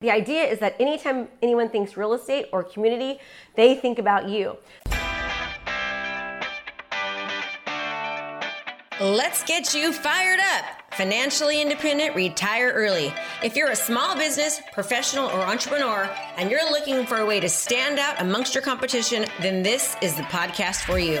The idea is that anytime anyone thinks real estate or community, they think about you. Let's get you fired up. Financially independent, retire early. If you're a small business, professional, or entrepreneur, and you're looking for a way to stand out amongst your competition, then this is the podcast for you.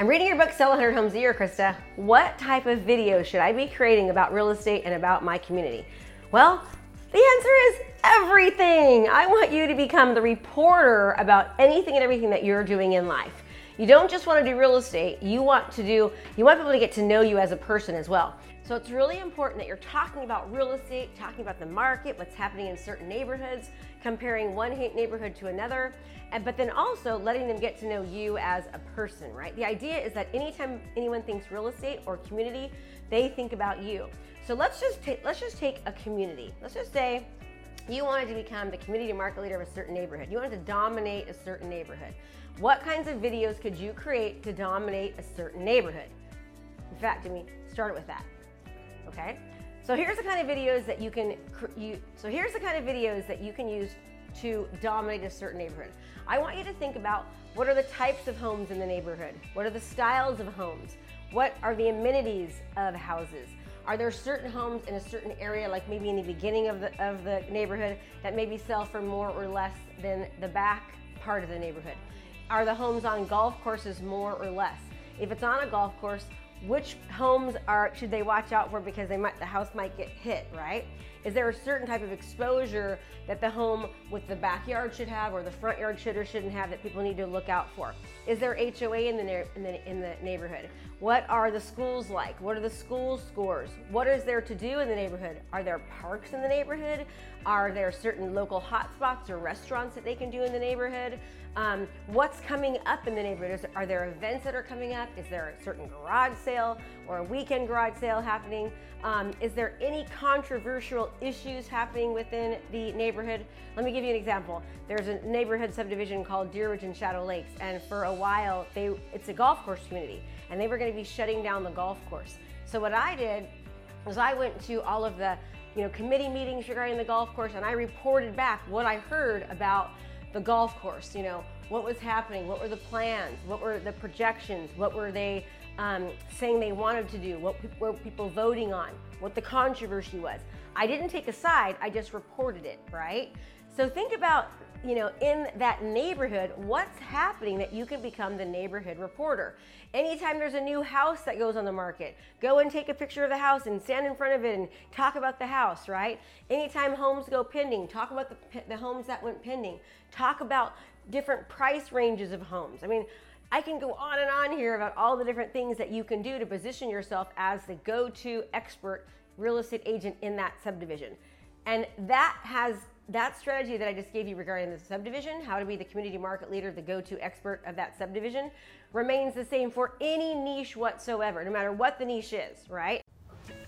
I'm reading your book, Sell 100 Homes a Year, Krista. What type of video should I be creating about real estate and about my community? Well, the answer is everything. I want you to become the reporter about anything and everything that you're doing in life. You don't just want to do real estate, you want to do you want people to get to know you as a person as well. So it's really important that you're talking about real estate, talking about the market, what's happening in certain neighborhoods, comparing one neighborhood to another, and but then also letting them get to know you as a person, right? The idea is that anytime anyone thinks real estate or community, they think about you. So let's just take let's just take a community. Let's just say you wanted to become the community market leader of a certain neighborhood. You wanted to dominate a certain neighborhood. What kinds of videos could you create to dominate a certain neighborhood? In fact, I mean, start with that. Okay? So here's the kind of videos that you can you so here's the kind of videos that you can use to dominate a certain neighborhood. I want you to think about what are the types of homes in the neighborhood? What are the styles of homes? What are the amenities of houses? Are there certain homes in a certain area, like maybe in the beginning of the, of the neighborhood, that maybe sell for more or less than the back part of the neighborhood? Are the homes on golf courses more or less? If it's on a golf course, which homes are should they watch out for because they might the house might get hit, right? Is there a certain type of exposure that the home with the backyard should have or the front yard should or shouldn't have that people need to look out for? Is there HOA in the, in the, in the neighborhood? What are the schools like? What are the school scores? What is there to do in the neighborhood? Are there parks in the neighborhood? Are there certain local hotspots or restaurants that they can do in the neighborhood? Um, what's coming up in the neighborhood? Is, are there events that are coming up? Is there a certain garage sale or a weekend garage sale happening? Um, is there any controversial issues happening within the neighborhood? Let me give you an example. There's a neighborhood subdivision called Deer Ridge and Shadow Lakes, and for a while, they it's a golf course community, and they were going to be shutting down the golf course. So what I did was I went to all of the you know committee meetings regarding the golf course, and I reported back what I heard about the golf course, you know, what was happening, what were the plans, what were the projections, what were they um, saying they wanted to do, what were people voting on, what the controversy was. I didn't take a side, I just reported it, right? So think about, you know, in that neighborhood, what's happening that you can become the neighborhood reporter. Anytime there's a new house that goes on the market, go and take a picture of the house and stand in front of it and talk about the house, right? Anytime homes go pending, talk about the, the homes that went pending. Talk about different price ranges of homes. I mean, I can go on and on here about all the different things that you can do to position yourself as the go to expert real estate agent in that subdivision. And that has that strategy that I just gave you regarding the subdivision, how to be the community market leader, the go to expert of that subdivision, remains the same for any niche whatsoever, no matter what the niche is, right?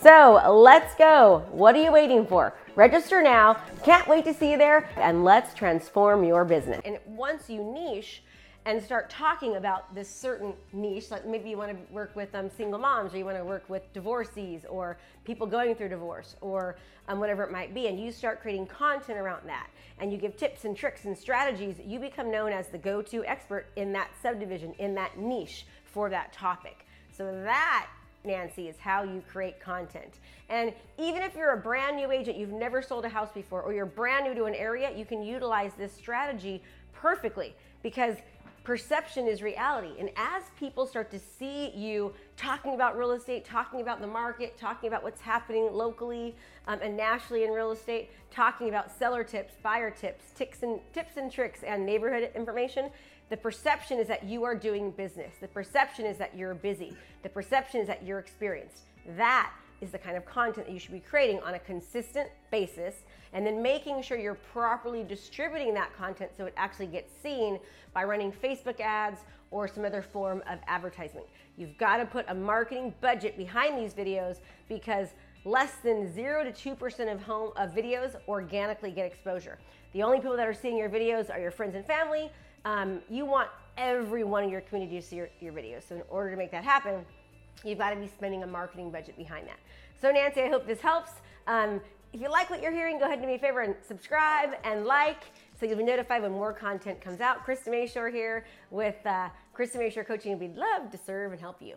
So let's go. What are you waiting for? Register now. Can't wait to see you there, and let's transform your business. And once you niche, and start talking about this certain niche. Like maybe you want to work with um, single moms, or you want to work with divorcees, or people going through divorce, or um, whatever it might be. And you start creating content around that, and you give tips and tricks and strategies. You become known as the go-to expert in that subdivision, in that niche for that topic. So that Nancy, is how you create content. And even if you're a brand new agent, you've never sold a house before, or you're brand new to an area, you can utilize this strategy perfectly because perception is reality. And as people start to see you talking about real estate, talking about the market, talking about what's happening locally um, and nationally in real estate, talking about seller tips, buyer tips, and, tips and tricks, and neighborhood information, the perception is that you are doing business. The perception is that you're busy. The perception is that you're experienced. That is the kind of content that you should be creating on a consistent basis and then making sure you're properly distributing that content so it actually gets seen by running Facebook ads or some other form of advertisement. You've got to put a marketing budget behind these videos because less than 0 to 2% of home of videos organically get exposure. The only people that are seeing your videos are your friends and family. Um, you want everyone in your community to see your, your videos. So in order to make that happen, you've got to be spending a marketing budget behind that. So, Nancy, I hope this helps. Um, if you like what you're hearing, go ahead and do me a favor and subscribe and like so you'll be notified when more content comes out. Krista Mashore here with uh, Krista Mashore Coaching, we'd love to serve and help you.